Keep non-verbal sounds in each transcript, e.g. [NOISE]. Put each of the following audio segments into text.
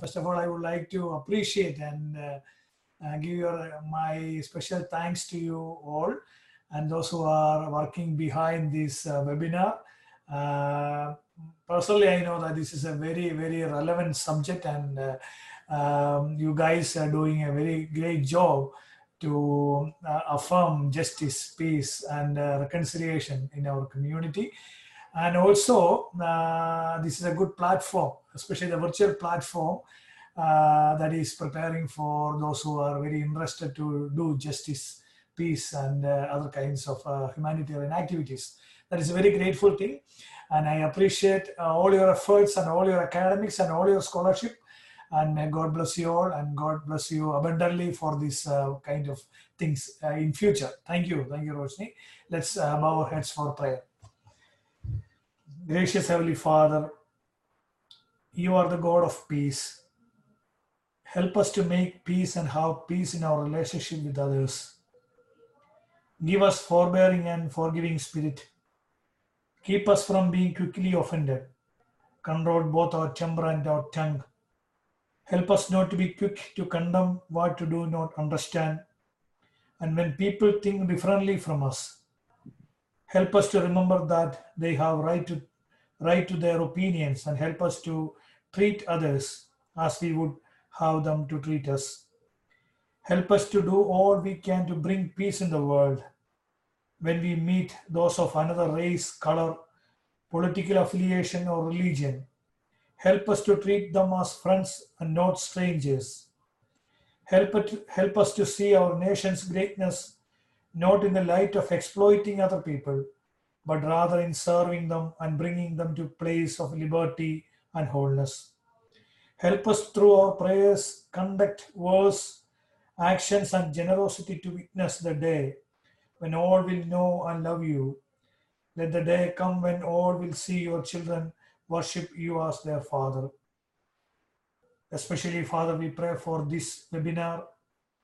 first of all, I would like to appreciate and uh, uh, give your my special thanks to you all and those who are working behind this uh, webinar. Uh, personally, I know that this is a very, very relevant subject and um, you guys are doing a very great job to uh, affirm justice, peace, and uh, reconciliation in our community. And also, uh, this is a good platform, especially the virtual platform uh, that is preparing for those who are very interested to do justice, peace, and uh, other kinds of uh, humanitarian activities. That is a very grateful thing. And I appreciate all your efforts and all your academics and all your scholarship and God bless you all and God bless you abundantly for this uh, kind of things uh, in future. Thank you. Thank you, Roshni. Let's uh, bow our heads for prayer. Gracious Heavenly Father, you are the God of peace. Help us to make peace and have peace in our relationship with others. Give us forbearing and forgiving spirit. Keep us from being quickly offended. Control both our temper and our tongue Help us not to be quick to condemn what to do not understand. And when people think differently from us, help us to remember that they have right to right to their opinions and help us to treat others as we would have them to treat us. Help us to do all we can to bring peace in the world. When we meet those of another race, color, political affiliation, or religion, Help us to treat them as friends and not strangers. Help, it, help us to see our nation's greatness not in the light of exploiting other people, but rather in serving them and bringing them to place of liberty and wholeness. Help us through our prayers, conduct, words, actions, and generosity to witness the day when all will know and love you. Let the day come when all will see your children worship you as their Father. Especially, Father, we pray for this webinar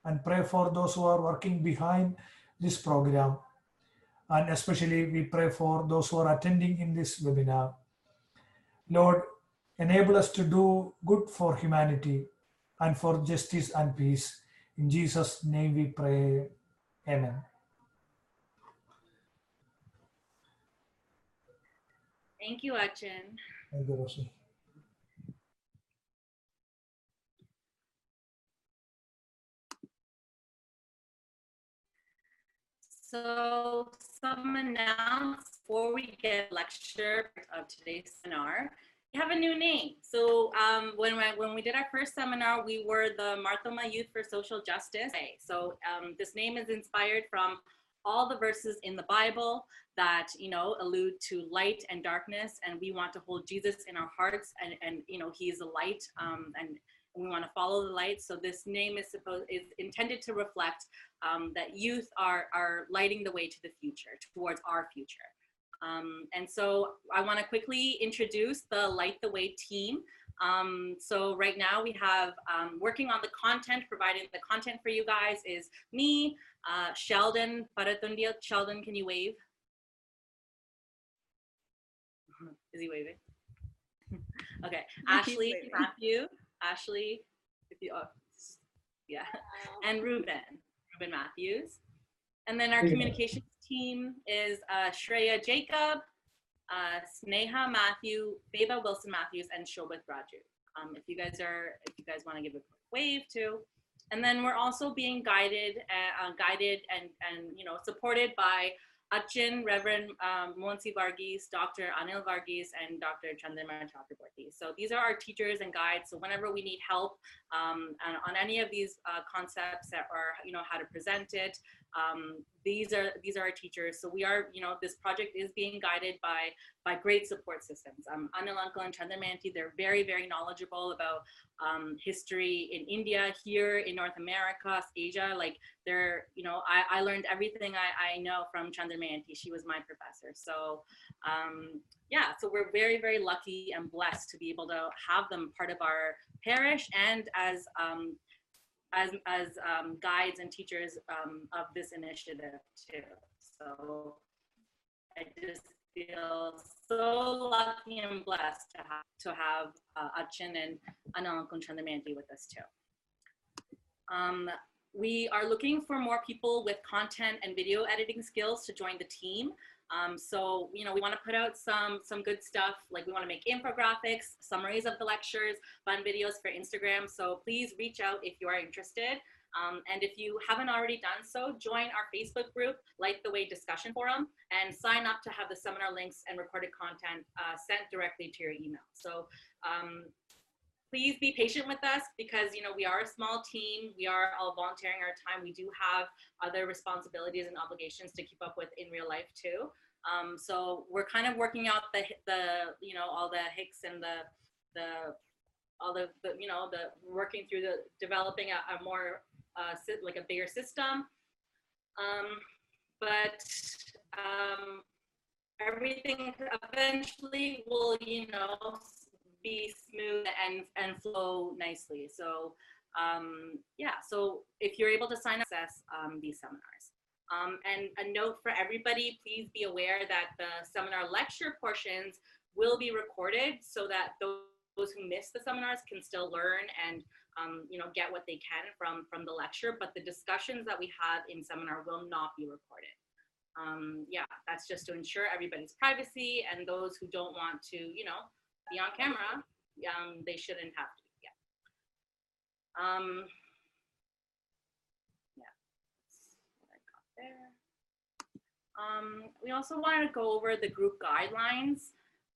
and pray for those who are working behind this program. And especially, we pray for those who are attending in this webinar. Lord, enable us to do good for humanity and for justice and peace. In Jesus' name we pray. Amen. Thank you, Achin. Thank you, Roshi. So some announcements before we get lecture of today's seminar. We have a new name. So um, when, we, when we did our first seminar, we were the Mar Thoma Youth for Social Justice. So um, this name is inspired from all the verses in the Bible that you know allude to light and darkness, and we want to hold Jesus in our hearts, and and you know He is a light, um, and we want to follow the light. So this name is supposed is intended to reflect um, that youth are are lighting the way to the future, towards our future. Um, and so I want to quickly introduce the Light the Way team. Um, so right now we have um, working on the content, providing the content for you guys is me, uh, Sheldon Paratundia. Sheldon, can you wave? [LAUGHS] Is he waving? [LAUGHS] okay, Ashley, Matthew, Ashley, if you, oh, yeah, and Ruben, Ruben Matthews. And then our communications team is uh, Shreya Jacob, uh, Sneha Matthew, Beba Wilson Matthews, and Shobit Raju. Um, if you guys are, if you guys want to give a quick wave too. And then we're also being guided, uh, uh, guided and, and, you know, supported by Achin, Reverend um, Monsi Varghese, Dr. Anil Varghese, and Dr. Chandramani Chakraborty. So these are our teachers and guides. So whenever we need help um, on, on any of these uh, concepts that are, you know, how to present it, um, these are these are our teachers. So we are, you know, this project is being guided by by great support systems. Um, Uncle and Chandramani, they're very, very knowledgeable about um, history in India, here in North America, Asia. Like they're, you know, I, I learned everything I, I know from Chandramani. She was my professor. So um, yeah, so we're very, very lucky and blessed to be able to have them part of our parish and as um, as, as um, guides and teachers um, of this initiative too. So I just feel so lucky and blessed to have, to have uh, Achin and Anil Kunchandramani with us too. Um, we are looking for more people with content and video editing skills to join the team. Um, so, you know, we want to put out some, some good stuff. Like we want to make infographics, summaries of the lectures, fun videos for Instagram. So please reach out if you are interested. Um, and if you haven't already done so, join our Facebook group, Light the Way Discussion Forum, and sign up to have the seminar links and recorded content uh, sent directly to your email. So um, please be patient with us because you know we are a small team. We are all volunteering our time. We do have other responsibilities and obligations to keep up with in real life too. Um, so we're kind of working out the the you know all the hicks and the the all the, the you know the working through the developing a, a more uh, like a bigger system. Um, but um, everything eventually will, you know, be smooth and, and flow nicely. So um, yeah, so if you're able to sign up, access um, these seminars. Um, and a note for everybody, please be aware that the seminar lecture portions will be recorded so that those who miss the seminars can still learn and um, you know, get what they can from, from the lecture, but the discussions that we have in seminar will not be recorded. Um, yeah, that's just to ensure everybody's privacy and those who don't want to, you know, be on camera, um, they shouldn't have to, yeah. Um, yeah, there. Um, we also wanted to go over the group guidelines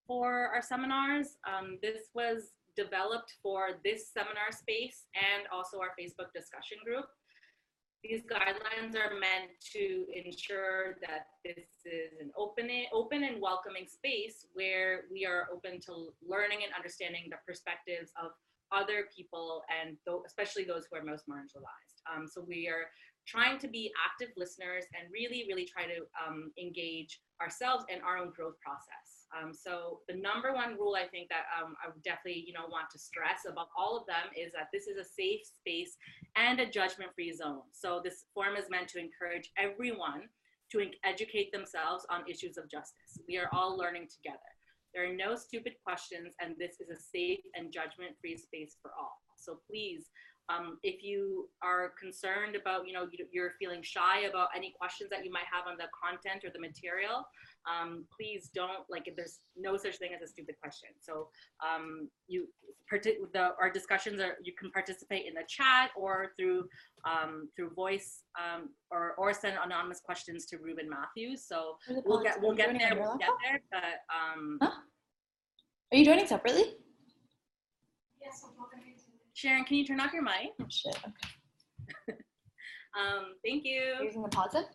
for our seminars. Um, this was developed for this seminar space and also our Facebook discussion group. These guidelines are meant to ensure that this is an open, open and welcoming space where we are open to learning and understanding the perspectives of other people and th especially those who are most marginalized. Um, so we are trying to be active listeners and really, really try to um, engage ourselves in our own growth process. Um, so the number one rule I think that um, I would definitely, you know, want to stress above all of them is that this is a safe space and a judgment-free zone. So this forum is meant to encourage everyone to educate themselves on issues of justice. We are all learning together. There are no stupid questions, and this is a safe and judgment-free space for all. So please um, if you are concerned about, you know, you're feeling shy about any questions that you might have on the content or the material, um, please don't, like, there's no such thing as a stupid question. So um, you, the, our discussions are, you can participate in the chat or through, um, through voice um, or, or send anonymous questions to Ruben Matthews. So we'll get, we'll get there, we'll get there, but. Um, huh? Are you joining separately? Yes, I'm talking Sharon, can you turn off your mic? Oh, shit. Okay. [LAUGHS] um, thank you. Using the pause it?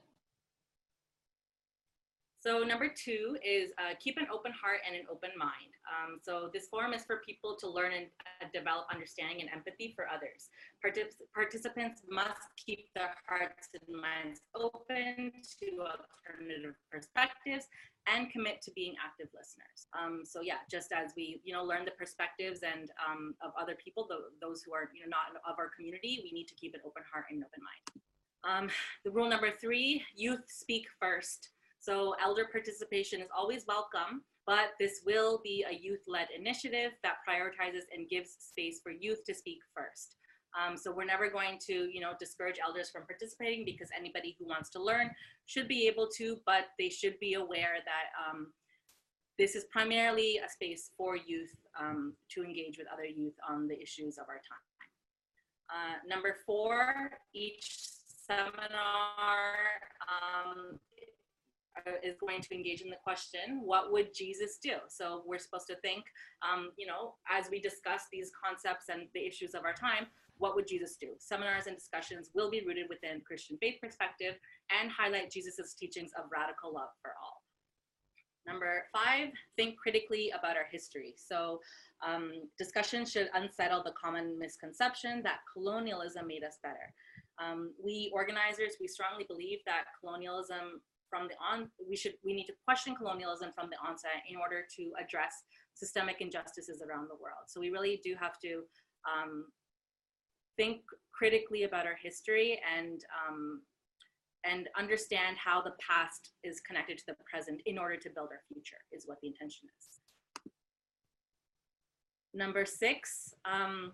So number two is uh, keep an open heart and an open mind. Um, so this forum is for people to learn and uh, develop understanding and empathy for others. Partic participants must keep their hearts and minds open to alternative perspectives and commit to being active listeners. Um, so yeah, just as we you know learn the perspectives and um, of other people, those who are you know not of our community, we need to keep an open heart and an open mind. Um, the rule number three: youth speak first. So elder participation is always welcome, but this will be a youth-led initiative that prioritizes and gives space for youth to speak first. Um, so we're never going to, you know, discourage elders from participating because anybody who wants to learn should be able to, but they should be aware that um, this is primarily a space for youth um, to engage with other youth on the issues of our time. Uh, number four, each seminar um, is going to engage in the question, what would Jesus do? So we're supposed to think, um, you know, as we discuss these concepts and the issues of our time, what would Jesus do? Seminars and discussions will be rooted within Christian faith perspective and highlight Jesus's teachings of radical love for all. Number five, think critically about our history. So um, discussion should unsettle the common misconception that colonialism made us better. Um, we organizers, we strongly believe that colonialism from the on, we should, we need to question colonialism from the onset in order to address systemic injustices around the world. So we really do have to um, think critically about our history and um, and understand how the past is connected to the present in order to build our future is what the intention is. Number six, um,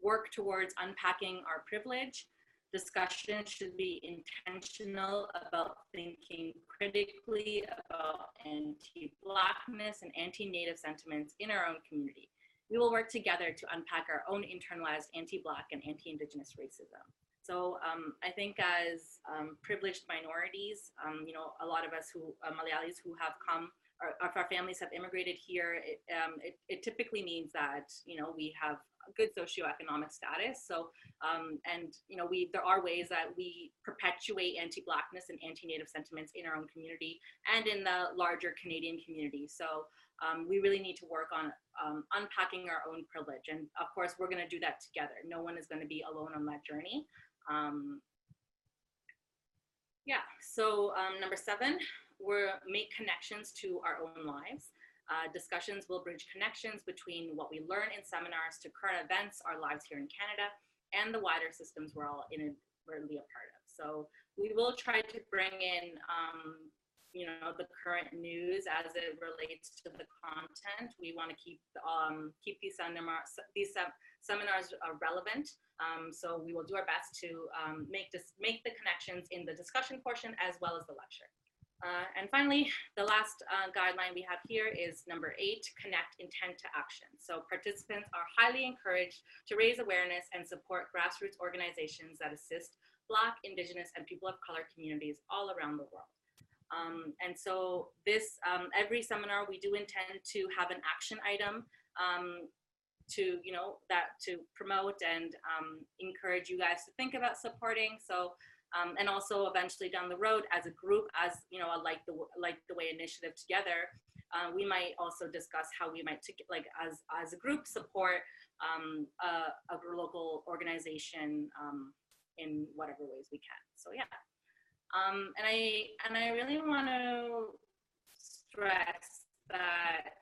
work towards unpacking our privilege. Discussion should be intentional about thinking critically about anti-Blackness and anti-Native sentiments in our own community. We will work together to unpack our own internalized anti-Black and anti-Indigenous racism. So um, I think as um, privileged minorities, um, you know, a lot of us who, uh, Malayalis who have come, or if our families have immigrated here, it, um, it, it typically means that, you know, we have good socioeconomic status. So, um, and, you know, we, there are ways that we perpetuate anti-Blackness and anti-Native sentiments in our own community and in the larger Canadian community. So um, we really need to work on um, unpacking our own privilege. And of course, we're gonna do that together. No one is gonna be alone on that journey. Um, yeah, so um, number seven, we're make connections to our own lives. Uh, discussions will bridge connections between what we learn in seminars to current events, our lives here in Canada, and the wider systems we're all inadvertently a part of. So we will try to bring in, um, you know, the current news as it relates to the content. We want to keep um, keep these seminars these sem seminars uh, relevant. Um, so we will do our best to um, make this make the connections in the discussion portion as well as the lecture. Uh, and finally, the last uh, guideline we have here is number eight, connect intent to action. So participants are highly encouraged to raise awareness and support grassroots organizations that assist Black, Indigenous, and people of color communities all around the world. Um, and so this, um, every seminar we do intend to have an action item um, to, you know, that to promote and um, encourage you guys to think about supporting. So um, and also eventually down the road as a group, as you know, a like the like the way initiative together, uh, we might also discuss how we might like as as a group support um, a, a, local organization um, in whatever ways we can. So yeah, um, and I and I really want to stress that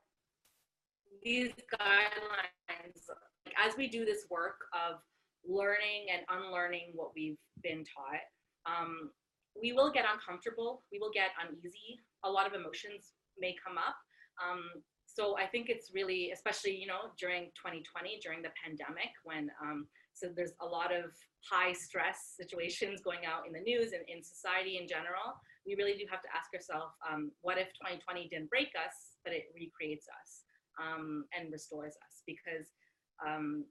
these guidelines, like, as we do this work of learning and unlearning what we've been taught um, we will get uncomfortable, we will get uneasy. A lot of emotions may come up. Um, so I think it's really, especially, you know, during 2020, during the pandemic, when, um, so there's a lot of high stress situations going out in the news and in society in general. We really do have to ask ourselves, um, what if 2020 didn't break us, but it recreates us um, and restores us? Because um,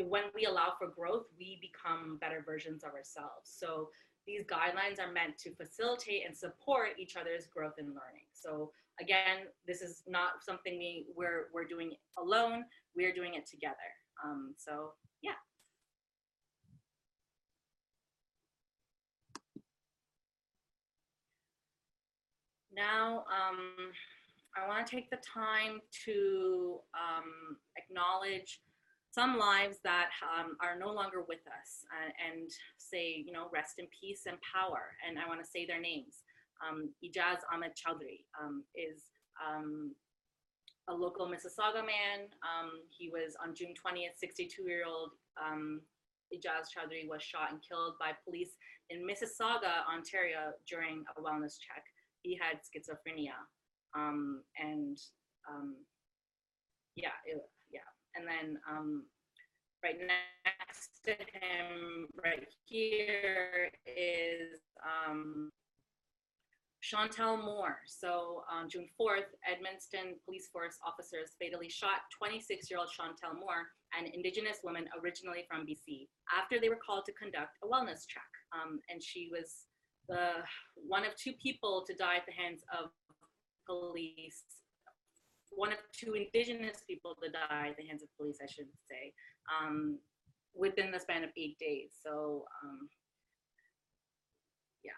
when we allow for growth, we become better versions of ourselves. So these guidelines are meant to facilitate and support each other's growth and learning. So again, this is not something we, we're, we're doing alone, we're doing it together. Um, so yeah. Now, um, I wanna take the time to um, acknowledge some lives that um, are no longer with us uh, and say, you know, rest in peace and power. And I want to say their names. Um, Ejaz Ahmed Choudry um, is um, a local Mississauga man. Um, he was on June 20th, 62 year old um, Ejaz Choudry was shot and killed by police in Mississauga, Ontario during a wellness check. He had schizophrenia. and yeah, it, and then um, right next to him, right here, is um, Chantel Moore. So on June 4th, Edmundston police force officers fatally shot 26-year-old Chantel Moore, an Indigenous woman originally from BC, after they were called to conduct a wellness check. Um, and she was the one of two people to die at the hands of police one of two indigenous people to die at the hands of police, I should say, um, within the span of eight days. So, um, yeah.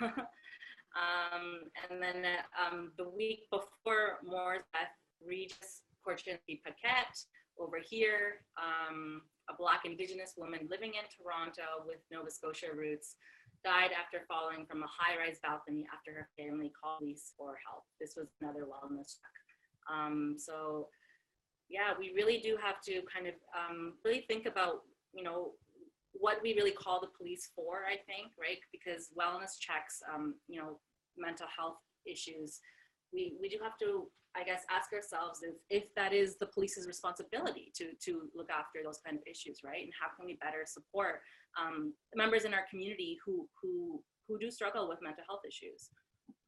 [LAUGHS] um, and then um, the week before Moore's death, Regis Korchinski Paquet over here, um, a Black Indigenous woman living in Toronto with Nova Scotia roots, died after falling from a high-rise balcony after her family called police for help. This was another wellness check. Um, so yeah, we really do have to kind of um, really think about, you know, what we really call the police for, I think, right? Because wellness checks, um, you know, mental health issues, we, we do have to, I guess, ask ourselves if, if that is the police's responsibility to, to look after those kind of issues, right? And how can we better support um, members in our community who, who, who do struggle with mental health issues?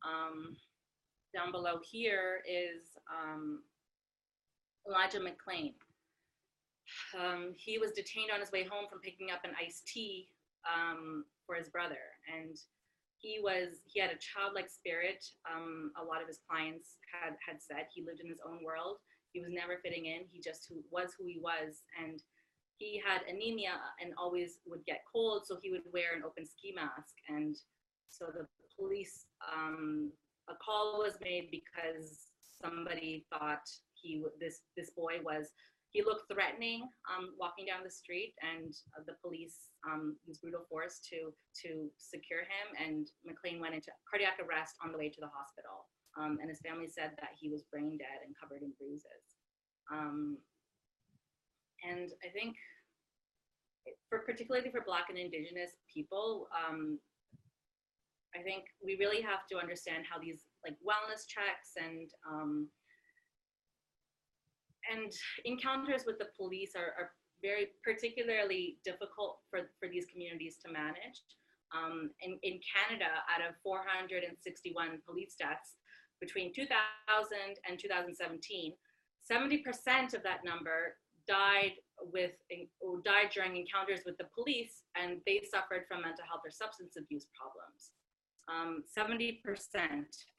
Um, down below here is um, Elijah McClain. Um, he was detained on his way home from picking up an iced tea um, for his brother, and he was he had a childlike spirit. Um, a lot of his clients had had said he lived in his own world. He was never fitting in. He just who, was who he was, and he had anemia and always would get cold, so he would wear an open ski mask. And so the police, um, a call was made because somebody thought he this this boy was he looked threatening um, walking down the street and uh, the police um, used brutal force to to secure him and McClain went into cardiac arrest on the way to the hospital. Um, and his family said that he was brain dead and covered in bruises. Um, and i think for particularly for black and indigenous people um, i think we really have to understand how these like wellness checks and um, and encounters with the police are, are very particularly difficult for, for these communities to manage. Um, in, in Canada, out of 461 police deaths between 2000 and 2017, 70% of that number died with died during encounters with the police, and they suffered from mental health or substance abuse problems. Um, 70%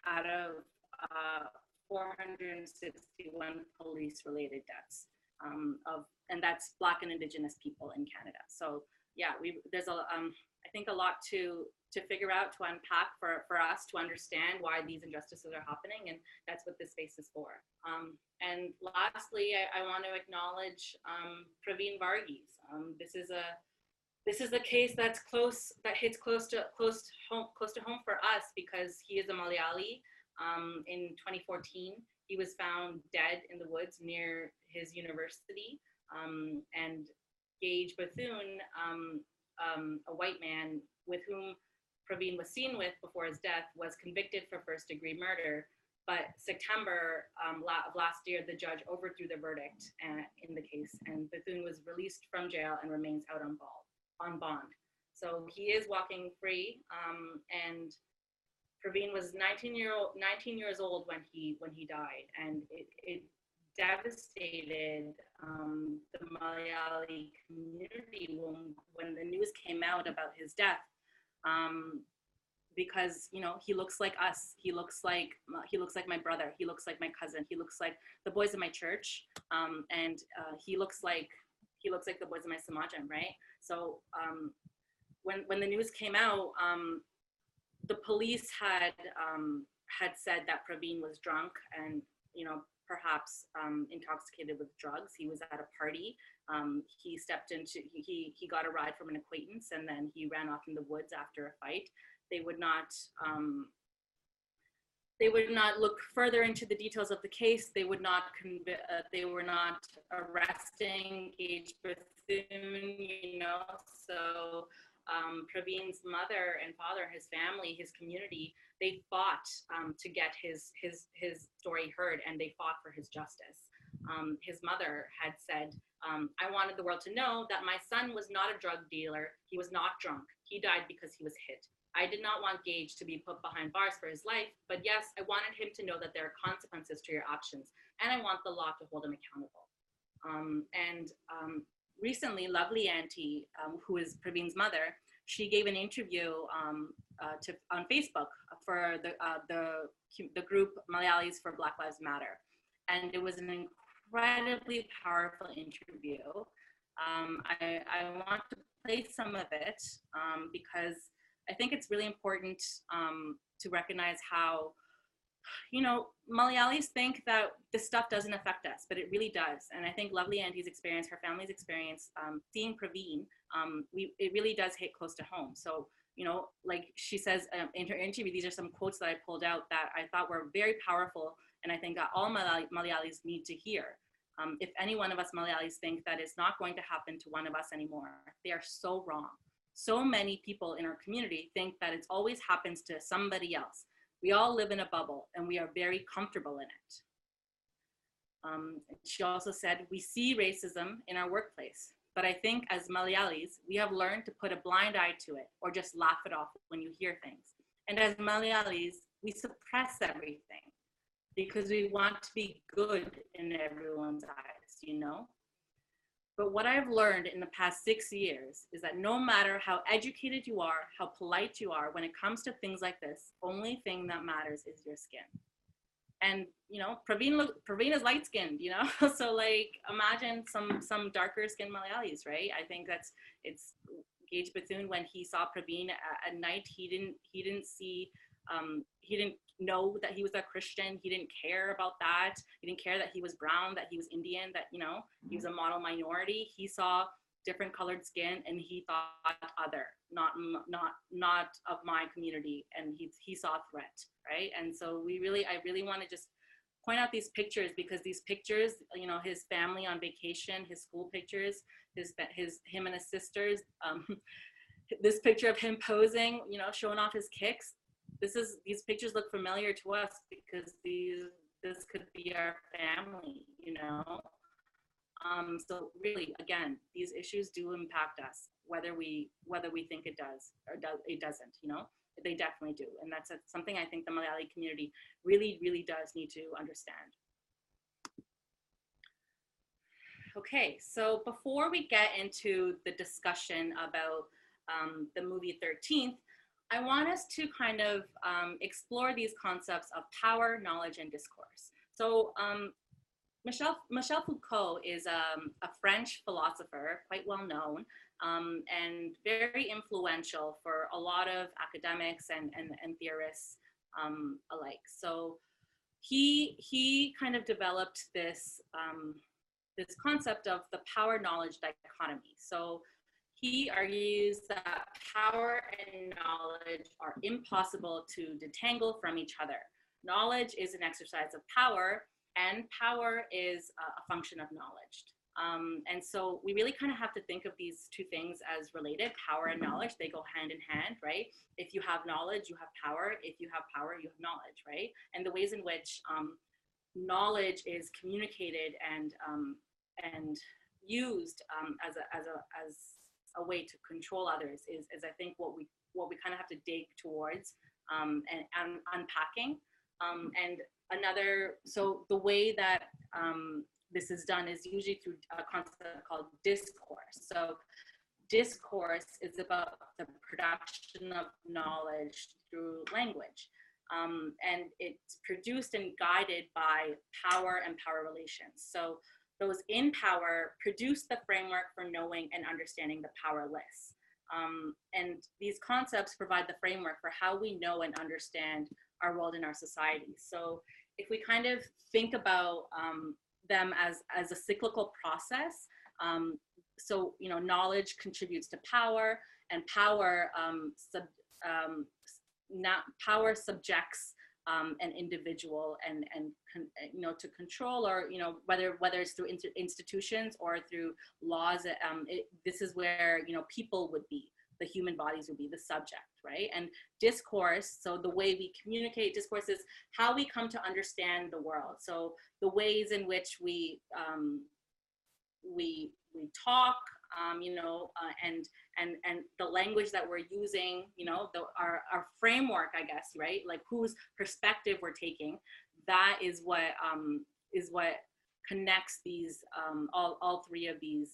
out of uh, 461 police related deaths um, of and that's black and indigenous people in canada. So yeah we there's a um, i think a lot to to figure out to unpack for for us to understand why these injustices are happening and that's what this space is for. Um, and lastly i, I want to acknowledge um, praveen varghese. Um, this is a this is a case that's close that hits close to close to home close to home for us because he is a malayali um, in 2014, he was found dead in the woods near his university. Um, and Gage Bethune, um, um, a white man with whom Praveen was seen with before his death, was convicted for first degree murder. But September um, of last year, the judge overthrew the verdict uh, in the case, and Bethune was released from jail and remains out on, ball, on bond. So he is walking free, um, and Praveen was 19 year old, 19 years old when he when he died, and it, it devastated um, the Malayali community when when the news came out about his death, um, because you know he looks like us. He looks like he looks like my brother. He looks like my cousin. He looks like the boys in my church, um, and uh, he looks like he looks like the boys in my samajam, right? So um, when when the news came out um, the police had um, had said that Praveen was drunk and you know perhaps um, intoxicated with drugs. He was at a party. Um, he stepped into he he got a ride from an acquaintance and then he ran off in the woods after a fight. They would not. Um, they would not look further into the details of the case. They would not conv- uh, they were not arresting Gage Bethune, you know. So um, Praveen's mother and father, his family, his community, they fought um, to get his, his, his story heard and they fought for his justice. Um, his mother had said, um, I wanted the world to know that my son was not a drug dealer. He was not drunk. He died because he was hit. I did not want Gage to be put behind bars for his life, but yes, I wanted him to know that there are consequences to your actions, and I want the law to hold him accountable. Um, and um, recently, Lovely Auntie, um, who is Praveen's mother, she gave an interview um, uh, to, on Facebook for the, uh, the, the group Malayalis for Black Lives Matter. And it was an incredibly powerful interview. Um, I, I, want to play some of it um, because I think it's really important um, to recognize how you know, Malayalis think that this stuff doesn't affect us, but it really does. And I think Lovely Auntie's experience, her family's experience, um, seeing Praveen, um, we, it really does hit close to home. So, you know, like she says um, in her interview, these are some quotes that I pulled out that I thought were very powerful and I think that all Malayalis need to hear. Um, if any one of us Malayalis think that it's not going to happen to one of us anymore, they are so wrong. So many people in our community think that it always happens to somebody else. We all live in a bubble and we are very comfortable in it. Um, she also said, we see racism in our workplace, but I think as Malayalis, we have learned to put a blind eye to it or just laugh it off when you hear things. And as Malayalis, we suppress everything because we want to be good in everyone's eyes, you know? But what I've learned in the past six years is that no matter how educated you are, how polite you are, when it comes to things like this, only thing that matters is your skin. And you know, Praveen, Praveen is light skinned, you know, [LAUGHS] so like imagine some some darker skinned Malayalis, right? I think that's it's Gage Bethune when he saw Praveen at, at night, he didn't he didn't see um, he didn't know that he was a Christian. He didn't care about that. He didn't care that he was brown, that he was Indian, that, you know, he was a model minority. He saw different colored skin and he thought other, not, not, not of my community. And he, he saw threat, right? And so we really, I really want to just point out these pictures because these pictures, you know, his family on vacation, his school pictures, his, his, him and his sisters, um, [LAUGHS] this picture of him posing, you know, showing off his kicks, this is these pictures look familiar to us because these this could be our family you know? Um, so really again these issues do impact us whether we whether we think it does or does it doesn't you know? They definitely do and that's a, something i think the malayali community really really does need to understand. Okay so before we get into the discussion about um, the movie 13th I want us to kind of um, explore these concepts of power, knowledge, and discourse. So um, Michel, Michel Foucault is um, a French philosopher, quite well known, um, and very influential for a lot of academics and, and, and theorists um, alike. So he, he kind of developed this, um, this concept of the power-knowledge dichotomy. So he argues that power and knowledge are impossible to detangle from each other. Knowledge is an exercise of power, and power is a function of knowledge. Um, and so we really kind of have to think of these two things as related power and knowledge. They go hand in hand, right? If you have knowledge, you have power. If you have power, you have knowledge, right? And the ways in which um, knowledge is communicated and um, and used um, as a as a as a way to control others is, is I think what we what we kind of have to dig towards um, and, and, unpacking. Um, and another, so the way that um, this is done is usually through a concept called discourse. So discourse is about the production of knowledge through language. Um, and it's produced and guided by power and power relations. So those in power produce the framework for knowing and understanding the powerless. Um, and these concepts provide the framework for how we know and understand our world and our society. So if we kind of think about um, them as, as a cyclical process, um, so, you know, knowledge contributes to power and power, um, sub, um, not, power subjects um, an individual and and you know to control or you know whether whether it's through institutions or through laws um, it, this is where you know people would be the human bodies would be the subject right? And discourse so the way we communicate discourse is how we come to understand the world. So the ways in which we um, we we talk um, you know, uh, and and and the language that we're using, you know, the, our our framework, I guess, right? Like whose perspective we're taking, that is what um, is what connects these um, all all three of these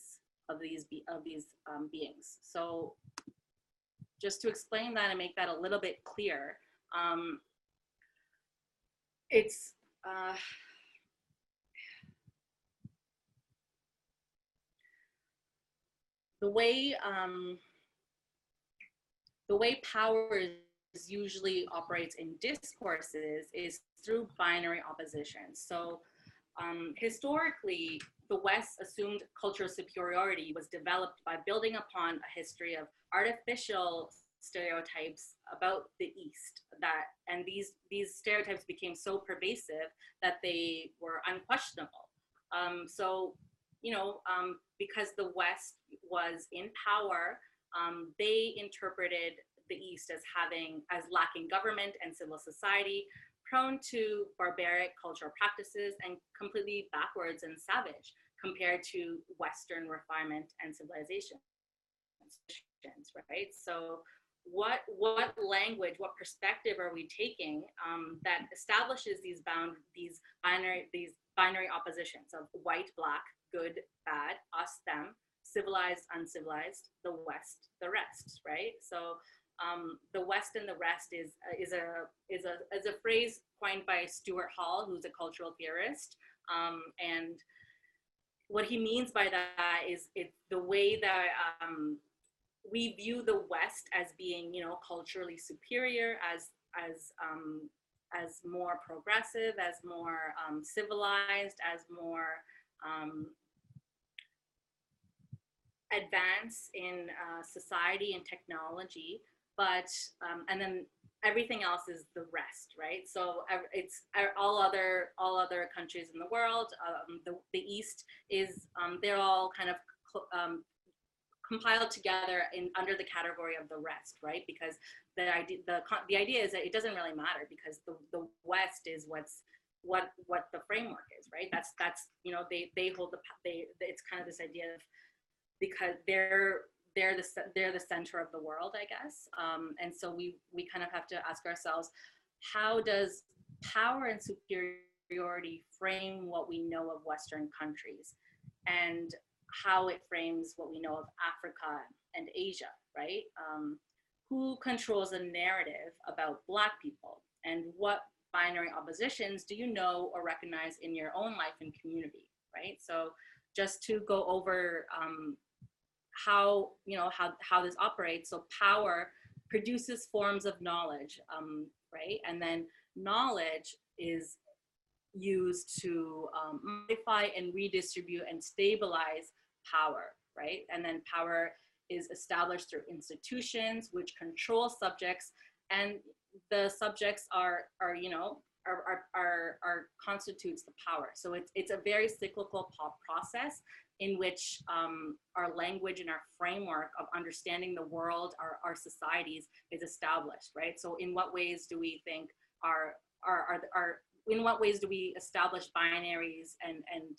of these be, of these um, beings. So just to explain that and make that a little bit clear, um, it's. Uh, the way um, the way power is usually operates in discourses is through binary opposition. So um, historically, the West assumed cultural superiority was developed by building upon a history of artificial stereotypes about the East that and these these stereotypes became so pervasive that they were unquestionable. Um, so, you know, um, because the West was in power, um, they interpreted the East as having, as lacking government and civil society, prone to barbaric cultural practices and completely backwards and savage compared to Western refinement and civilization. Right. So, what what language, what perspective are we taking um, that establishes these bound these binary these binary oppositions of white, black, good, bad, us, them, civilized, uncivilized, the West, the rest. Right. So. Um, the West and the rest is is a is a is a phrase coined by Stuart Hall, who's a cultural theorist, um, and what he means by that is it the way that um, we view the West as being, you know, culturally superior, as as um, as more progressive, as more um, civilized, as more um, advanced in uh, society and technology. But um, and then everything else is the rest, right? So it's all other all other countries in the world. Um, the the East is um, they're all kind of um, compiled together in under the category of the rest, right? Because the idea the the idea is that it doesn't really matter because the the West is what's what what the framework is, right? That's that's you know they they hold the they it's kind of this idea of because they're they're the they're the center of the world, I guess. Um, and so we we kind of have to ask ourselves, how does power and superiority frame what we know of Western countries, and how it frames what we know of Africa and Asia, right? Um, who controls the narrative about Black people, and what binary oppositions do you know or recognize in your own life and community, right? So just to go over um, how you know how how this operates so power produces forms of knowledge um, right and then knowledge is used to um, modify and redistribute and stabilize power right and then power is established through institutions which control subjects and the subjects are are you know are, are, are, are constitutes the power so it's it's a very cyclical process in which um, our language and our framework of understanding the world, our, our societies is established, right? So in what ways do we think our, our, our, in what ways do we establish binaries and, and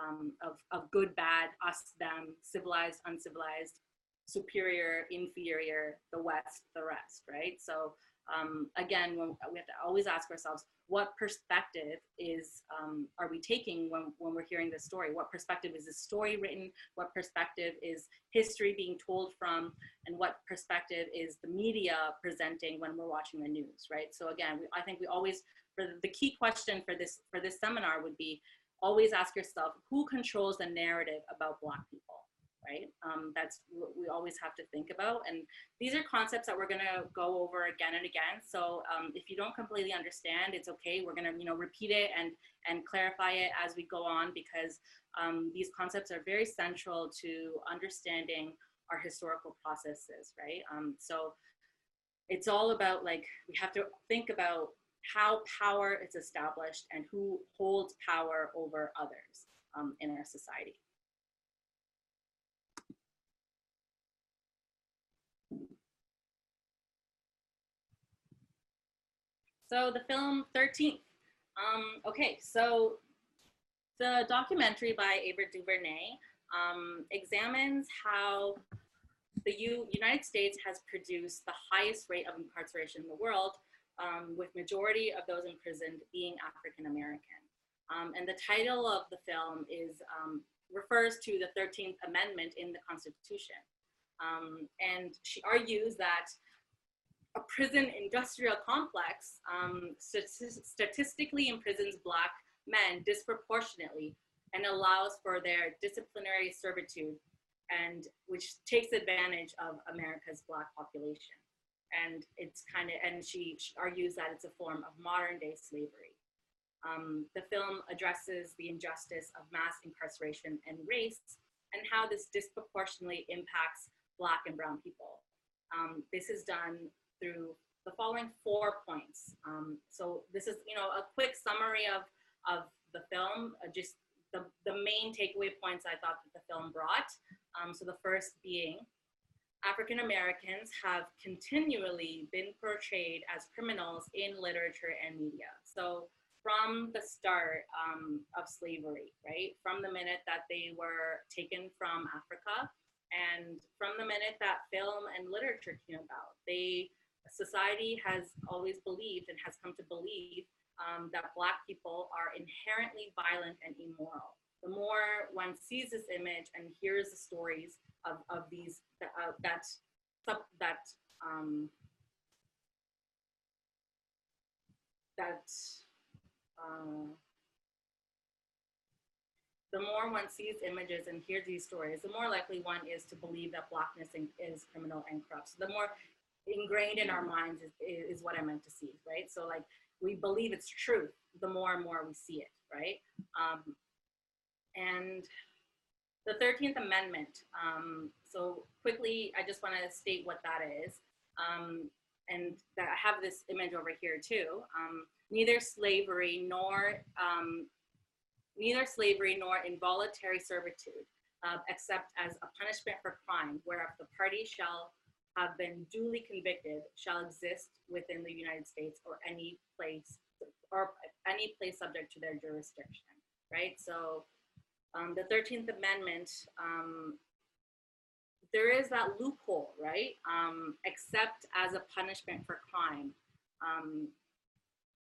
um, of, of good, bad, us, them, civilized, uncivilized, superior, inferior, the West, the rest, right? So um, again, when, we have to always ask ourselves, what perspective is um, are we taking when, when we're hearing this story? What perspective is this story written? What perspective is history being told from? And what perspective is the media presenting when we're watching the news, right? So again, we, I think we always, for the key question for this for this seminar would be, always ask yourself, who controls the narrative about Black people? right? Um, that's what we always have to think about. And these are concepts that we're gonna go over again and again. So um, if you don't completely understand, it's okay. We're gonna, you know, repeat it and, and clarify it as we go on because um, these concepts are very central to understanding our historical processes, right? Um, so it's all about like, we have to think about how power is established and who holds power over others um, in our society. So the film 13th. Um, okay, so the documentary by Ava DuVernay um, examines how the U United States has produced the highest rate of incarceration in the world, um, with majority of those imprisoned being African American. Um, and the title of the film is um, refers to the 13th Amendment in the Constitution. Um, and she argues that a prison industrial complex um, statistically imprisons Black men disproportionately and allows for their disciplinary servitude and which takes advantage of America's Black population. And it's kind of, and she, she, argues that it's a form of modern day slavery. Um, the film addresses the injustice of mass incarceration and race and how this disproportionately impacts Black and Brown people. Um, this is done through the following four points. Um, so this is, you know, a quick summary of, of the film, uh, just the, the main takeaway points I thought that the film brought. Um, so the first being African Americans have continually been portrayed as criminals in literature and media. So from the start um, of slavery, right? From the minute that they were taken from Africa, and from the minute that film and literature came about, they society has always believed and has come to believe um, that Black people are inherently violent and immoral. The more one sees this image and hears the stories of, of these uh, that that um, that uh, the more one sees images and hears these stories, the more likely one is to believe that blackness is criminal and corrupt. So the more ingrained in our minds is, is what I meant to see, right? So like we believe it's truth, the more and more we see it, right? Um, and the 13th Amendment. Um, so quickly, I just want to state what that is. Um, and that I have this image over here too. Um, neither slavery nor um, neither slavery nor involuntary servitude, uh, except as a punishment for crime, whereof the party shall have been duly convicted, shall exist within the United States or any place or any place subject to their jurisdiction. Right. So um, the 13th Amendment, um, there is that loophole, right? Um, except as a punishment for crime, um,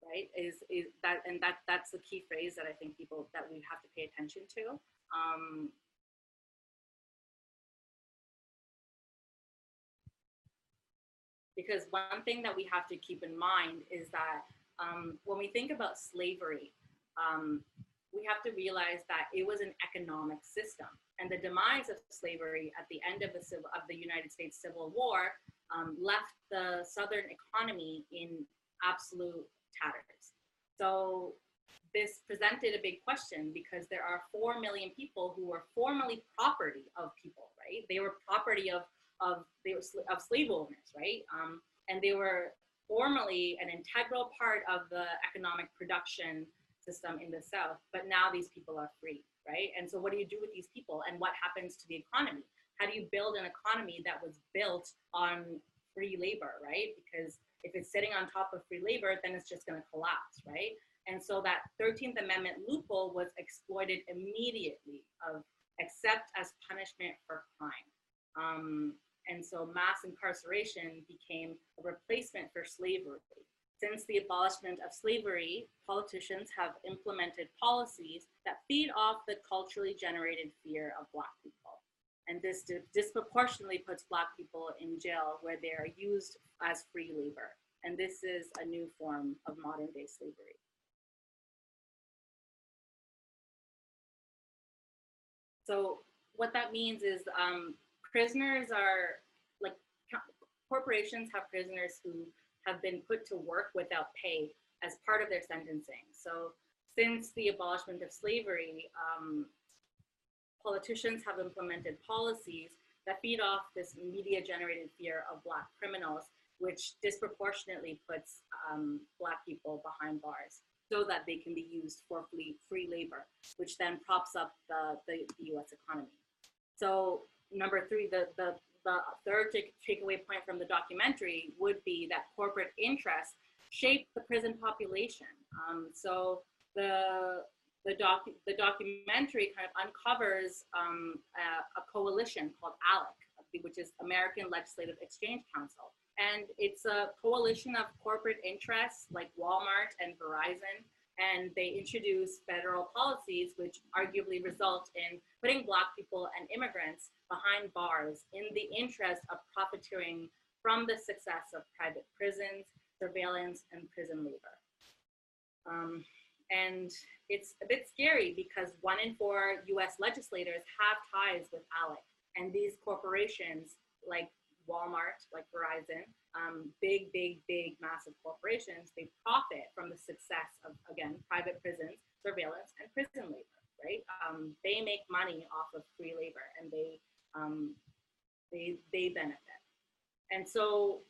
right? Is is that and that that's the key phrase that I think people that we have to pay attention to. Um, because one thing that we have to keep in mind is that um, when we think about slavery, we have to realize that it was an economic system and the demise of slavery at the end of the civil of the United States Civil War um, left the Southern economy in absolute tatters. So this presented a big question because there are four million people who were formerly property of people, right? They were property of of they were of slave owners, right? Um, and they were formerly an integral part of the economic production system in the South, but now these people are free, right? And so what do you do with these people and what happens to the economy? How do you build an economy that was built on free labor, right? Because if it's sitting on top of free labor, then it's just gonna collapse, right? And so that 13th Amendment loophole was exploited immediately of except as punishment for crime. Um, and so mass incarceration became a replacement for slavery. Since the abolishment of slavery, politicians have implemented policies that feed off the culturally generated fear of Black people. And this disproportionately puts Black people in jail where they are used as free labor. And this is a new form of modern day slavery. So what that means is um, prisoners are like corporations have prisoners who have been put to work without pay as part of their sentencing. So since the abolishment of slavery, um, politicians have implemented policies that feed off this media generated fear of Black criminals, which disproportionately puts um, Black people behind bars so that they can be used for free, labor, which then props up the, the, the US economy. So number three, the, the the third take, takeaway point from the documentary would be that corporate interests shape the prison population. Um, so the the, doc, the documentary kind of uncovers um, a, a, coalition called ALEC, which is American Legislative Exchange Council. And it's a coalition of corporate interests like Walmart and Verizon and they introduce federal policies which arguably result in putting Black people and immigrants behind bars in the interest of profiteering from the success of private prisons, surveillance, and prison labor. Um, and it's a bit scary because one in four US legislators have ties with ALEC. And these corporations like Walmart, like Verizon, um, big, big, big, massive corporations, they profit from the success of, again, private prisons, surveillance, and prison labor, right? Um, they make money off of free labor and they, um, they, they benefit. And so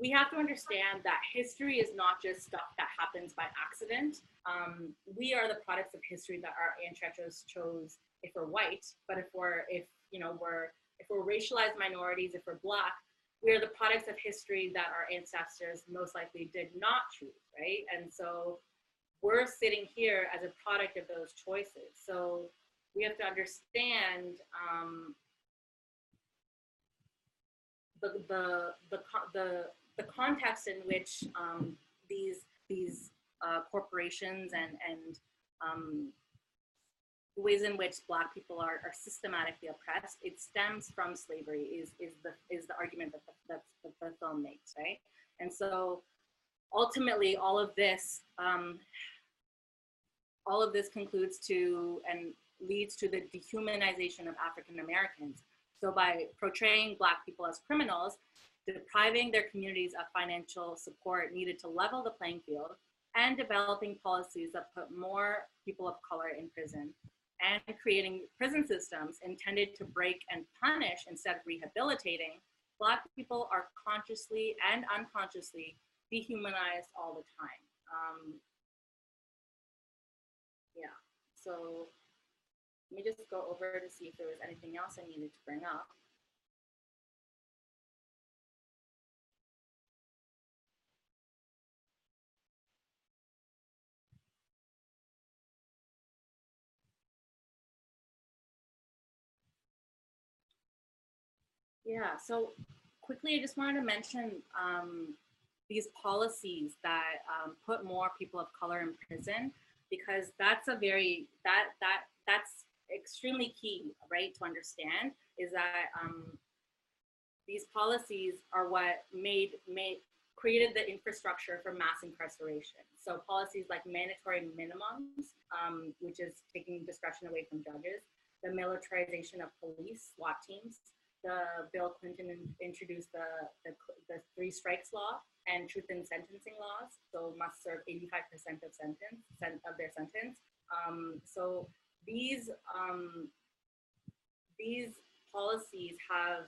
we have to understand that history is not just stuff that happens by accident. um, we are the products of history that our ancestors chose if we're white, but if we're if you know we're if we're racialized minorities, if we're black, we are the products of history that our ancestors most likely did not choose, right? And so we're sitting here as a product of those choices. So we have to understand um, the, the, the, the, the context in which um, these, these uh, corporations and, and um, ways in which black people are, are systematically oppressed, it stems from slavery is, is, the, is the argument that the, that the, the film makes, right? And so ultimately all of this, um, all of this concludes to and leads to the dehumanization of African Americans. So by portraying Black people as criminals, depriving their communities of financial support needed to level the playing field, and developing policies that put more people of color in prison, and creating prison systems intended to break and punish instead of rehabilitating, Black people are consciously and unconsciously dehumanized all the time. Um, yeah, so let me just go over to see if there was anything else I needed to bring up. Yeah, so quickly, I just wanted to mention um, these policies that um, put more people of color in prison because that's a very that that that's extremely key, right, to understand is that um, these policies are what made made created the infrastructure for mass incarceration. So policies like mandatory minimums, um, which is taking discretion away from judges, the militarization of police, SWAT teams, the Bill Clinton in- introduced the, the, the three strikes law and truth in sentencing laws. So must serve 85% of sentence of their sentence. Um, so these um, these policies have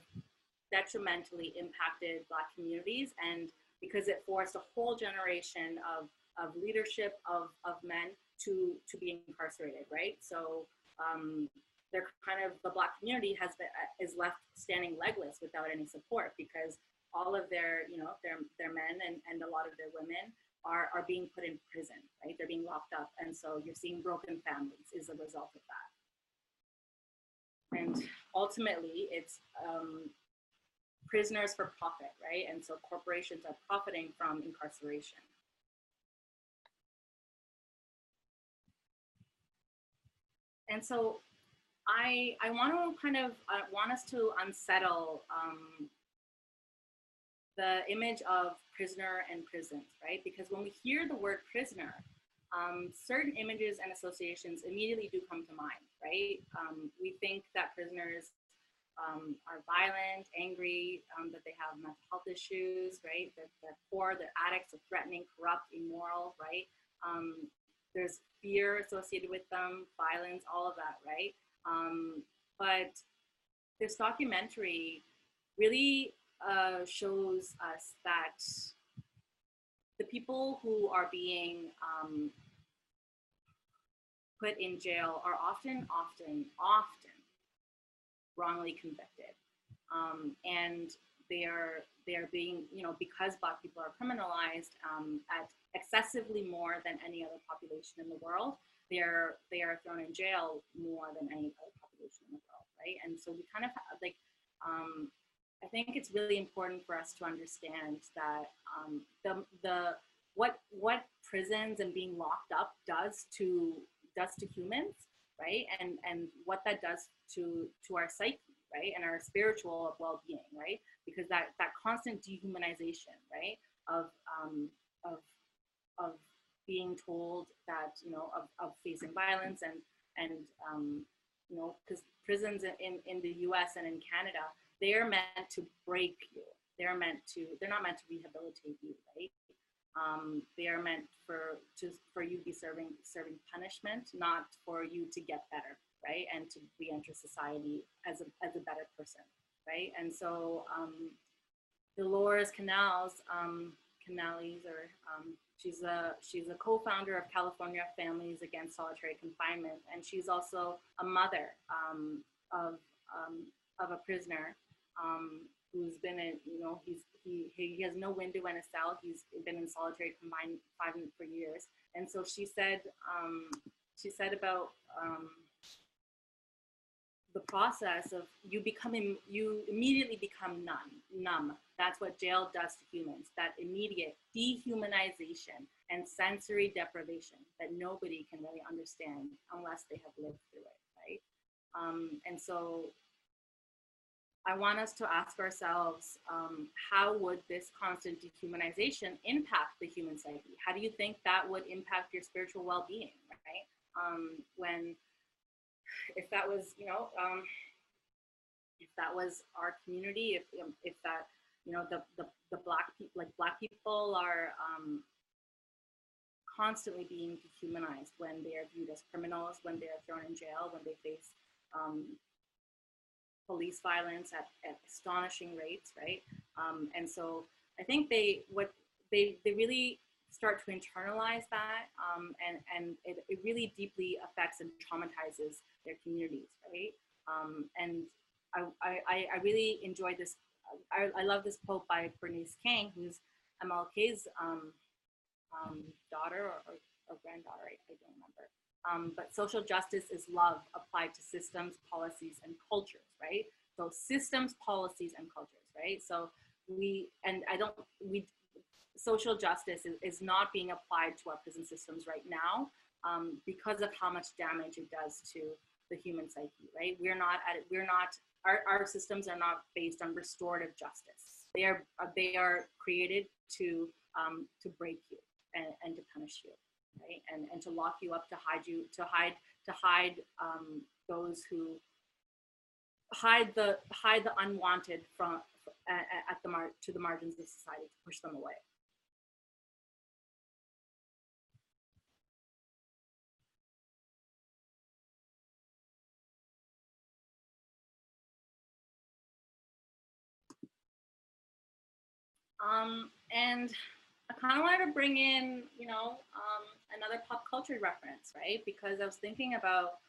detrimentally impacted Black communities, and because it forced a whole generation of of leadership of of men to to be incarcerated, right? So um, they're kind of the black community has been, is left standing legless without any support because all of their you know their their men and, and a lot of their women are are being put in prison right? They're being locked up. And so you're seeing broken families is a result of that. And ultimately it's um, prisoners for profit right? And so corporations are profiting from incarceration. And so I I want to kind of uh, want us to unsettle um, the image of prisoner and prisons, right? Because when we hear the word prisoner, um, certain images and associations immediately do come to mind, right? Um, we think that prisoners um, are violent, angry, um, that they have mental health issues, right? That they're poor, they're addicts, they're threatening, corrupt, immoral, right? Um, there's fear associated with them, violence, all of that, right? Um, but this documentary really uh, shows us that the people who are being um, put in jail are often, often, often wrongly convicted, um, and they are they are being you know because Black people are criminalized um, at excessively more than any other population in the world they are they are thrown in jail more than any other population in the world, right? And so we kind of have, like, um, I think it's really important for us to understand that um, the the what what prisons and being locked up does to does to humans, right? And and what that does to to our psyche, right? And our spiritual well-being, right? Because that that constant dehumanization, right? Of um, of of being told that you know of, of facing violence and and um, you know because prisons in, in the US and in Canada they are meant to break you. They're meant to they're not meant to rehabilitate you right? Um, they are meant for to for you to be serving serving punishment not for you to get better right? And to re-enter society as a as a better person right? And so um, Dolores Canals um, Canales or um, she's a she's a co-founder of California Families Against Solitary Confinement, and she's also a mother um, of um, of a prisoner um, who's been in you know he's he he has no window in a cell. He's been in solitary confinement for years, and so she said um, she said about um, the process of you becoming you immediately become numb numb that's what jail does to humans that immediate dehumanization and sensory deprivation that nobody can really understand unless they have lived through it right? Um, and so i want us to ask ourselves um, how would this constant dehumanization impact the human psyche? How do you think that would impact your spiritual well-being right? Um, when if that was you know um, if that was our community if um, if that you know the the, the black people like black people are um, constantly being dehumanized when they are viewed as criminals when they are thrown in jail when they face um, police violence at, at astonishing rates right um, and so i think they what they they really start to internalize that um, and, and it, it really deeply affects and traumatizes their communities, right? Um, and I, I, I really enjoyed this. I, I love this quote by Bernice King, who's MLK's um, um, daughter or, or, or granddaughter, I, I, don't remember. Um, but social justice is love applied to systems, policies, and cultures, right? So systems, policies, and cultures, right? So we, and I don't, we, social justice is, is not being applied to our prison systems right now um, because of how much damage it does to the human psyche, right? We're not at we're not, our, our systems are not based on restorative justice. They are, uh, they are created to, um, to break you and, and to punish you, right? And, and to lock you up, to hide you, to hide, to hide um, those who hide the, hide the unwanted from, at, at the mar- to the margins of society, to push them away. Um, and I kind of wanted to bring in, you know, um, another pop culture reference, right? Because I was thinking about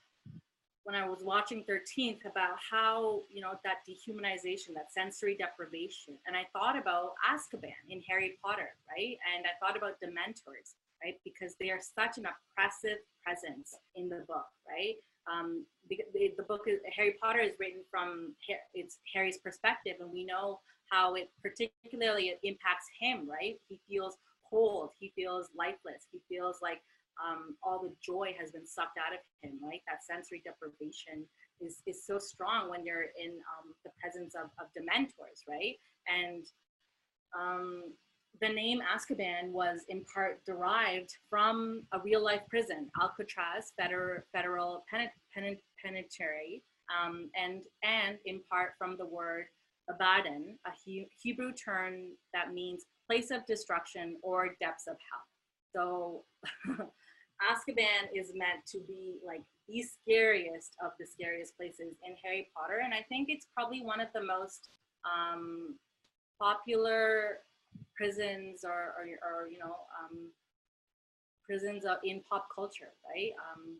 when I was watching 13th about how, you know, that dehumanization, that sensory deprivation. And I thought about Azkaban in Harry Potter, right? And I thought about Dementors, right? Because they are such an oppressive presence in the book, right? Um, the, the, book is Harry Potter is written from it's Harry's perspective, and we know how it particularly impacts him, right? He feels cold, he feels lifeless, he feels like um, all the joy has been sucked out of him, right? That sensory deprivation is, is so strong when you're in um, the presence of, of dementors, right? And um, the name Azkaban was in part derived from a real life prison, Alcatraz Federal, Federal Penitentiary, um, and, and in part from the word Abaddon, a he- Hebrew term that means place of destruction or depths of hell. So [LAUGHS] Azkaban is meant to be like the scariest of the scariest places in Harry Potter. And I think it's probably one of the most um, popular prisons or, or, or you know, um, prisons in pop culture, right? Um,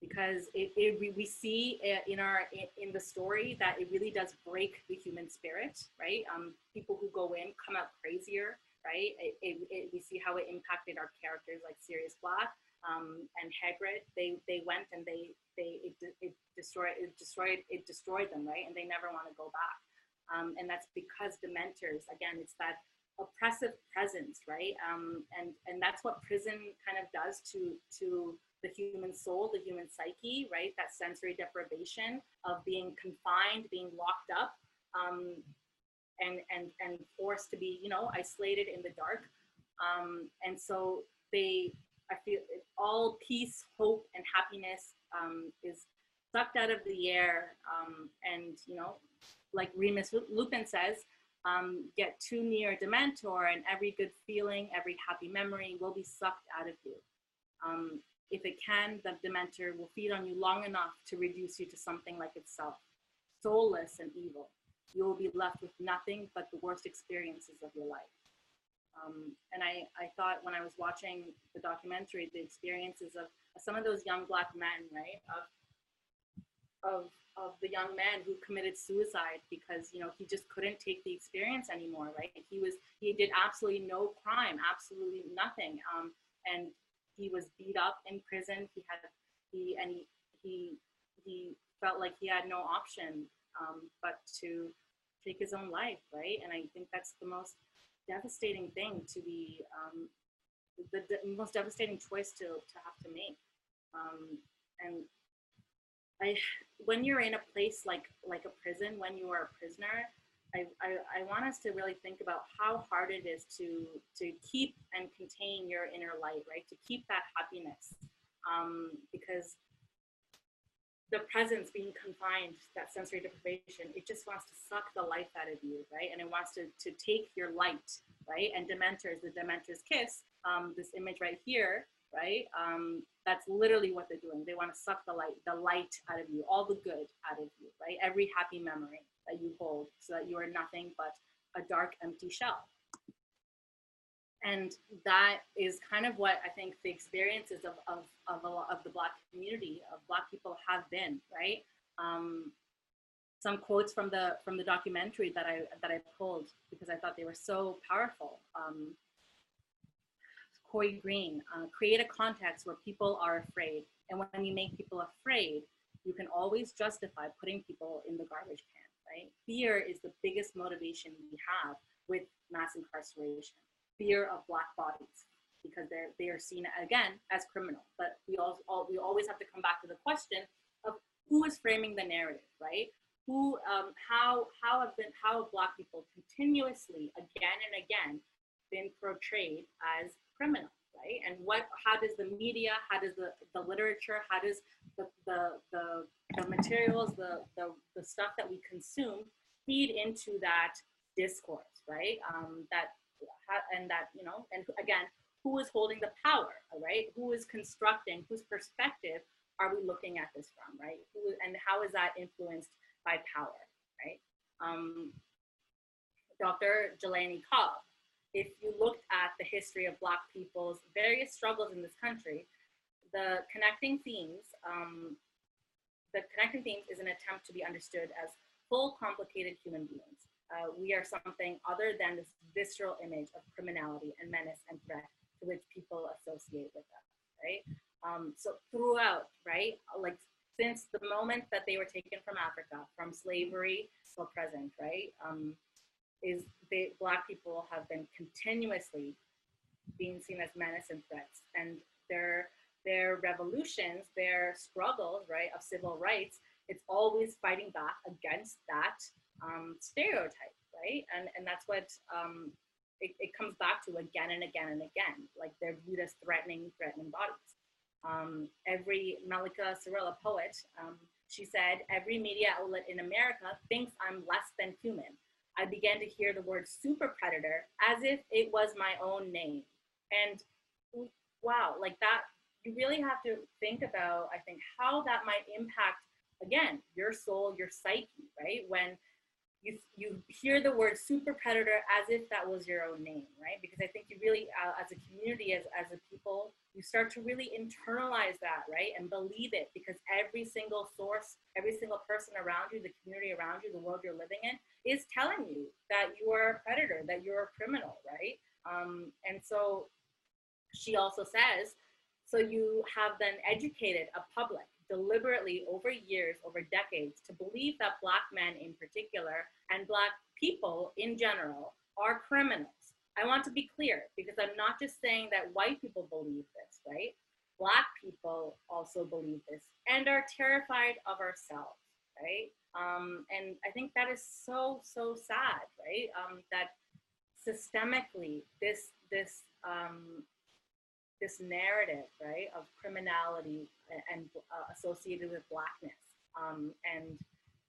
because it, it we see in our in the story that it really does break the human spirit right? Um, people who go in come out crazier right? It, it, we see how it impacted our characters like Sirius Black um, and Hagrid. They they went and they they it, it destroyed it destroyed it destroyed them right? And they never want to go back. Um, and that's because dementors again it's that oppressive presence right? Um, and and that's what prison kind of does to to the human soul, the human psyche, right? That sensory deprivation of being confined, being locked up, um, and and and forced to be, you know, isolated in the dark. Um, and so they, I feel, all peace, hope, and happiness um, is sucked out of the air. Um, and you know, like Remus Lupin says. Um, get too near Dementor, and every good feeling, every happy memory will be sucked out of you. Um, if it can, the dementor will feed on you long enough to reduce you to something like itself, soulless and evil. You will be left with nothing but the worst experiences of your life. Um, and I, I thought when I was watching the documentary, the experiences of some of those young black men, right, of of of the young man who committed suicide because you know he just couldn't take the experience anymore, right? He was he did absolutely no crime, absolutely nothing, um, and he was beat up in prison. He had he and he he he felt like he had no option um, but to take his own life, right? And I think that's the most devastating thing to be um, the, most devastating choice to to have to make. Um, and I, when you're in a place like like a prison, when you are a prisoner, I, I, I want us to really think about how hard it is to to keep and contain your inner light, right? To keep that happiness, um, because the presence being confined, that sensory deprivation, it just wants to suck the life out of you, right? And it wants to, to take your light, right? And Dementors, the Dementor's kiss, um, this image right here, right? Um, that's literally what they're doing. They want to suck the light, the light out of you, all the good out of you, right? Every happy memory that you hold so that you are nothing but a dark, empty shell and that is kind of what I think the experiences of of of, a of the Black community of Black people have been, right? Um, some quotes from the from the documentary that I that I pulled because I thought they were so powerful. Um, Cory Greene, uh, create a context where people are afraid, and when you make people afraid, you can always justify putting people in the garbage can. Right? Fear is the biggest motivation we have with mass incarceration fear of black bodies because they're they are seen again as criminal. But we all, all we always have to come back to the question of who is framing the narrative, right? Who, um, how, how have been, how have Black people continuously, again and again, been portrayed as criminal, right? And what, how does the media, how does the, the literature, how does the, the, the, the materials, the, the, the stuff that we consume feed into that discourse, right? Um, that and that you know and again who is holding the power right? Who is constructing whose perspective are we looking at this from right? Who, and how is that influenced by power right? Um, dr jelani cobb if you looked at the history of black people's various struggles in this country the connecting themes um, the connecting themes is an attempt to be understood as full complicated human beings uh, we are something other than this visceral image of criminality and menace and threat to which people associate with us, right? Um, so throughout, right, like since the moment that they were taken from Africa, from slavery till present, right, um, is they, Black people have been continuously being seen as menace and threats, and their their revolutions, their struggles, right, of civil rights, it's always fighting back against that um, stereotype, right? And and that's what um, it, it, comes back to again and again and again. Like they're viewed as threatening, threatening bodies. Um, every Malika Cirilla poet, um, she said, every media outlet in America thinks I'm less than human. I began to hear the word super predator as if it was my own name. And wow, like that, you really have to think about, I think, how that might impact, again, your soul, your psyche, right? When you you hear the word super predator as if that was your own name right? Because i think you really uh, as a community as, as a people you start to really internalize that right? And believe it because every single source every single person around you the community around you the world you're living in is telling you that you are a predator that you're a criminal right? Um, and so she also says so you have then educated a public deliberately over years, over decades, to believe that Black men in particular and Black people in general are criminals. I want to be clear because I'm not just saying that white people believe this, right? Black people also believe this and are terrified of ourselves, right? Um, and I think that is so, so sad, right? Um, that systemically this, this um, this narrative, right, of criminality and uh, associated with blackness, um, and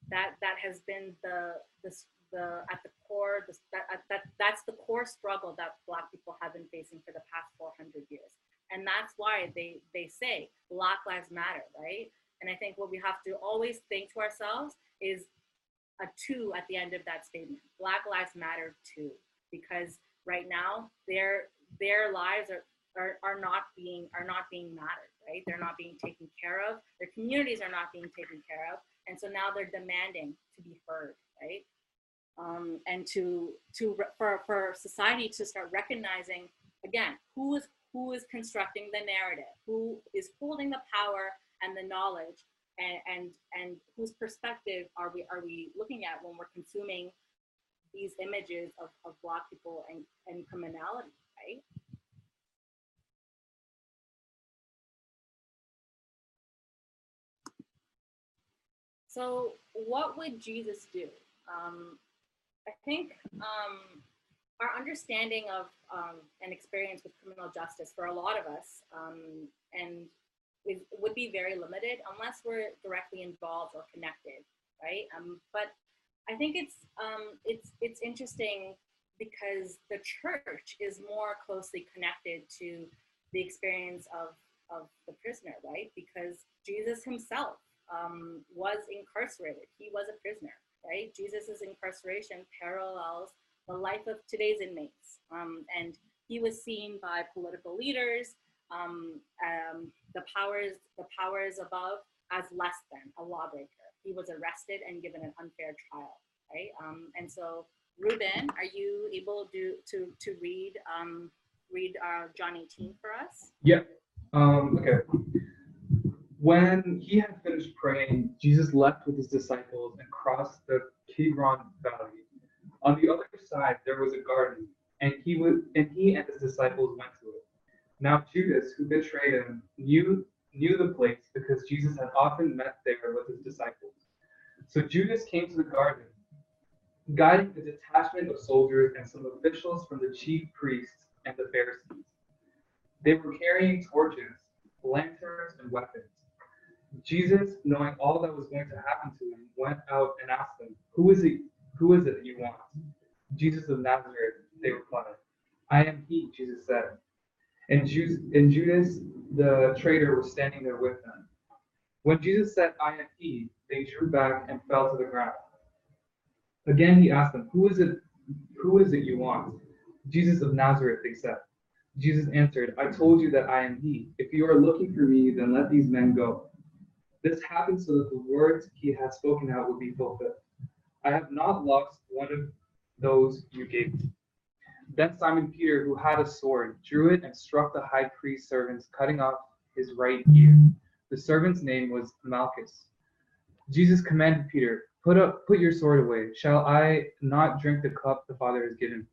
that that has been the the, the at the core the, that, that that's the core struggle that Black people have been facing for the past 400 years, and that's why they they say Black Lives Matter, right? And I think what we have to always think to ourselves is a two at the end of that statement. Black Lives Matter too, because right now their their lives are, are are not being are not being mattered right? They're not being taken care of. Their communities are not being taken care of. And so now they're demanding to be heard right? Um, and to to for for society to start recognizing again who is who is constructing the narrative who is holding the power and the knowledge and and and whose perspective are we are we looking at when we're consuming these images of, of black people and, and criminality right so what would jesus do um, i think um, our understanding of um, and experience with criminal justice for a lot of us um, and would be very limited unless we're directly involved or connected, right? Um, but I think it's um, it's it's interesting because the church is more closely connected to the experience of of the prisoner, right? Because Jesus himself um, was incarcerated; he was a prisoner, right? Jesus's incarceration parallels the life of today's inmates, um, and he was seen by political leaders um, um, the powers the powers above as less than a lawbreaker. He was arrested and given an unfair trial, right? Um, and so, Ruben, are you able to to to read um, read uh, John 18 for us? Yeah. Okay. When he had finished praying, Jesus left with his disciples and crossed the Kidron Valley. On the other side, there was a garden, and he was and he and his disciples went to it. Now Judas, who betrayed him, knew knew the place because Jesus had often met there with his disciples. So Judas came to the garden, guiding a detachment of soldiers and some officials from the chief priests and the Pharisees. They were carrying torches, lanterns, and weapons. Jesus, knowing all that was going to happen to him, went out and asked them, Who is it who is it that you want? Jesus of Nazareth, they replied. I am he, Jesus said. And, and Judas, the traitor, was standing there with them. When Jesus said, I am he, they drew back and fell to the ground. Again he asked them, Who is it who is it you want? Jesus of Nazareth, they said. Jesus answered, I told you that I am he. If you are looking for me, then let these men go. This happened so that the words he had spoken out would be fulfilled. I have not lost one of those you gave me. Then Simon Peter, who had a sword, drew it and struck the high priest's servants, cutting off his right ear. The servant's name was Malchus. Jesus commanded Peter, Put up, put your sword away. Shall I not drink the cup the Father has given?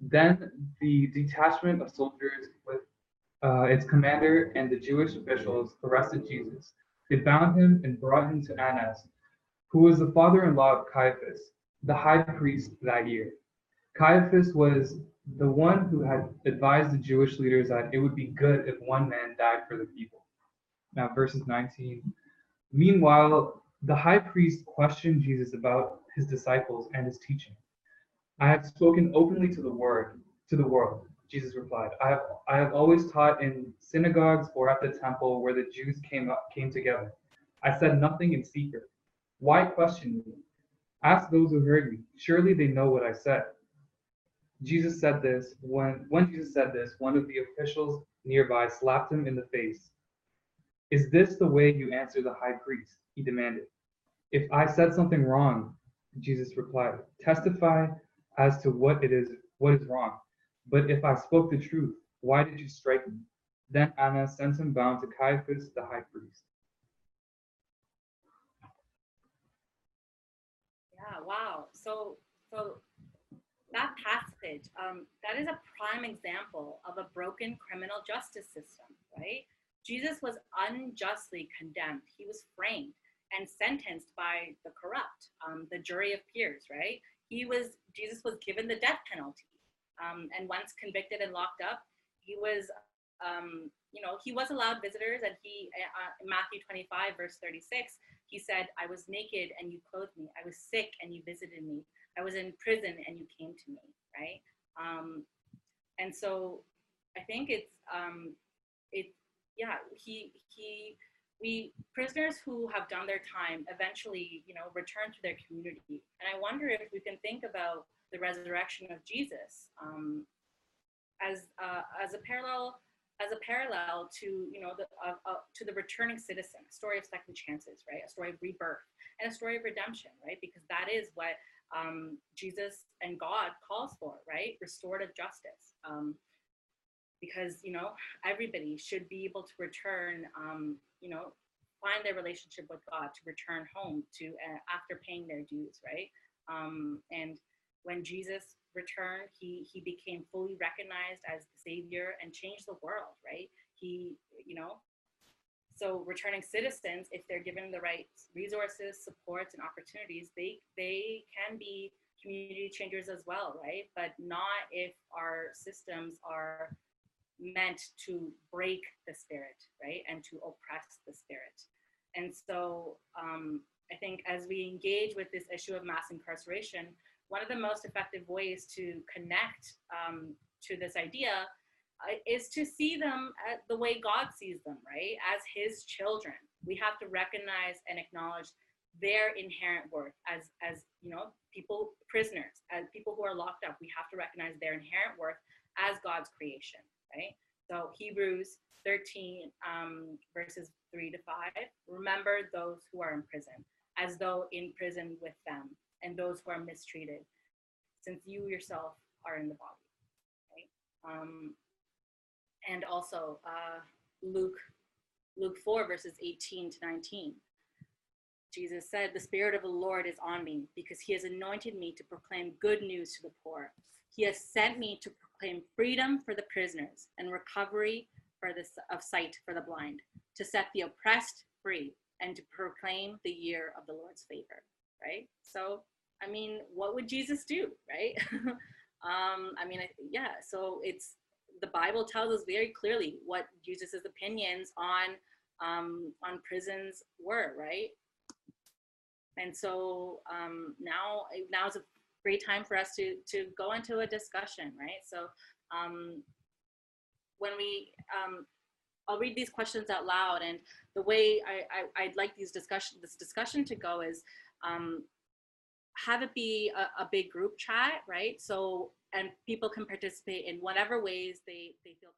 Then the detachment of soldiers with uh, its commander and the Jewish officials arrested Jesus. They bound him and brought him to Annas, who was the father-in-law of Caiaphas, the high priest that year. Caiaphas was the one who had advised the Jewish leaders that it would be good if one man died for the people. Now, verses 19. Meanwhile, the high priest questioned Jesus about his disciples and his teaching. I have spoken openly to the word, to the world, Jesus replied. I have I have always taught in synagogues or at the temple where the Jews came up, came together. I said nothing in secret. Why question me? Ask those who heard me. Surely they know what I said. Jesus said this when when Jesus said this, one of the officials nearby slapped him in the face. Is this the way you answer the high priest? He demanded. If I said something wrong, Jesus replied, testify as to what it is what is wrong. But if I spoke the truth, why did you strike me? Then Annas sent him bound to Caiaphas the high priest. Yeah, wow. So so that passage, um, that is a prime example of a broken criminal justice system, right? Jesus was unjustly condemned. He was framed and sentenced by the corrupt, um, the jury of peers, right? He was Jesus was given the death penalty, um, and once convicted and locked up, he was, um, you know, he was allowed visitors, and he uh, in Matthew 25 verse 36, he said, "I was naked and you clothed me. I was sick and you visited me. I was in prison and you came to me." Right? Um, and so, I think it's um, it yeah he he we prisoners who have done their time eventually you know return to their community and i wonder if we can think about the resurrection of Jesus um, as uh, as a parallel as a parallel to you know the uh, uh, to the returning citizen, a story of second chances, right? A story of rebirth and a story of redemption, right? Because that is what um, Jesus and God calls for, right? Restorative justice. Um, because you know everybody should be able to return, um, you know, find their relationship with God, to return home to uh, after paying their dues, right? Um, and when Jesus returned, he he became fully recognized as the savior and changed the world, right? He, you know, so returning citizens, if they're given the right resources, supports, and opportunities, they they can be community changers as well, right? But not if our systems are meant to break the spirit, right, and to oppress the spirit. And so um, I think as we engage with this issue of mass incarceration, one of the most effective ways to connect um, to this idea uh, is to see them at the way God sees them, right? As His children. We have to recognize and acknowledge their inherent worth as, as you know, people, prisoners, as people who are locked up. We have to recognize their inherent worth as God's creation, right? So Hebrews 13, um, verses 3 to 5. Remember those who are in prison, as though in prison with them, and those who are mistreated, since you yourself are in the body. Right? Um, and also uh, Luke, Luke 4, verses 18 to 19. Jesus said, The Spirit of the Lord is on me because he has anointed me to proclaim good news to the poor. He has sent me to proclaim freedom for the prisoners and recovery for the, of sight for the blind, to set the oppressed free, and to proclaim the year of the Lord's favor. Right? So, I mean, what would Jesus do? Right? [LAUGHS] um, I mean, yeah. So it's the Bible tells us very clearly what Jesus's opinions on um, on prisons were. Right? And so um, now now is a great time for us to to go into a discussion, right? So um, when we um, I'll read these questions out loud, and the way I, I would like these discussion this discussion to go is um, have it be a, a, big group chat, right? So and people can participate in whatever ways they they feel.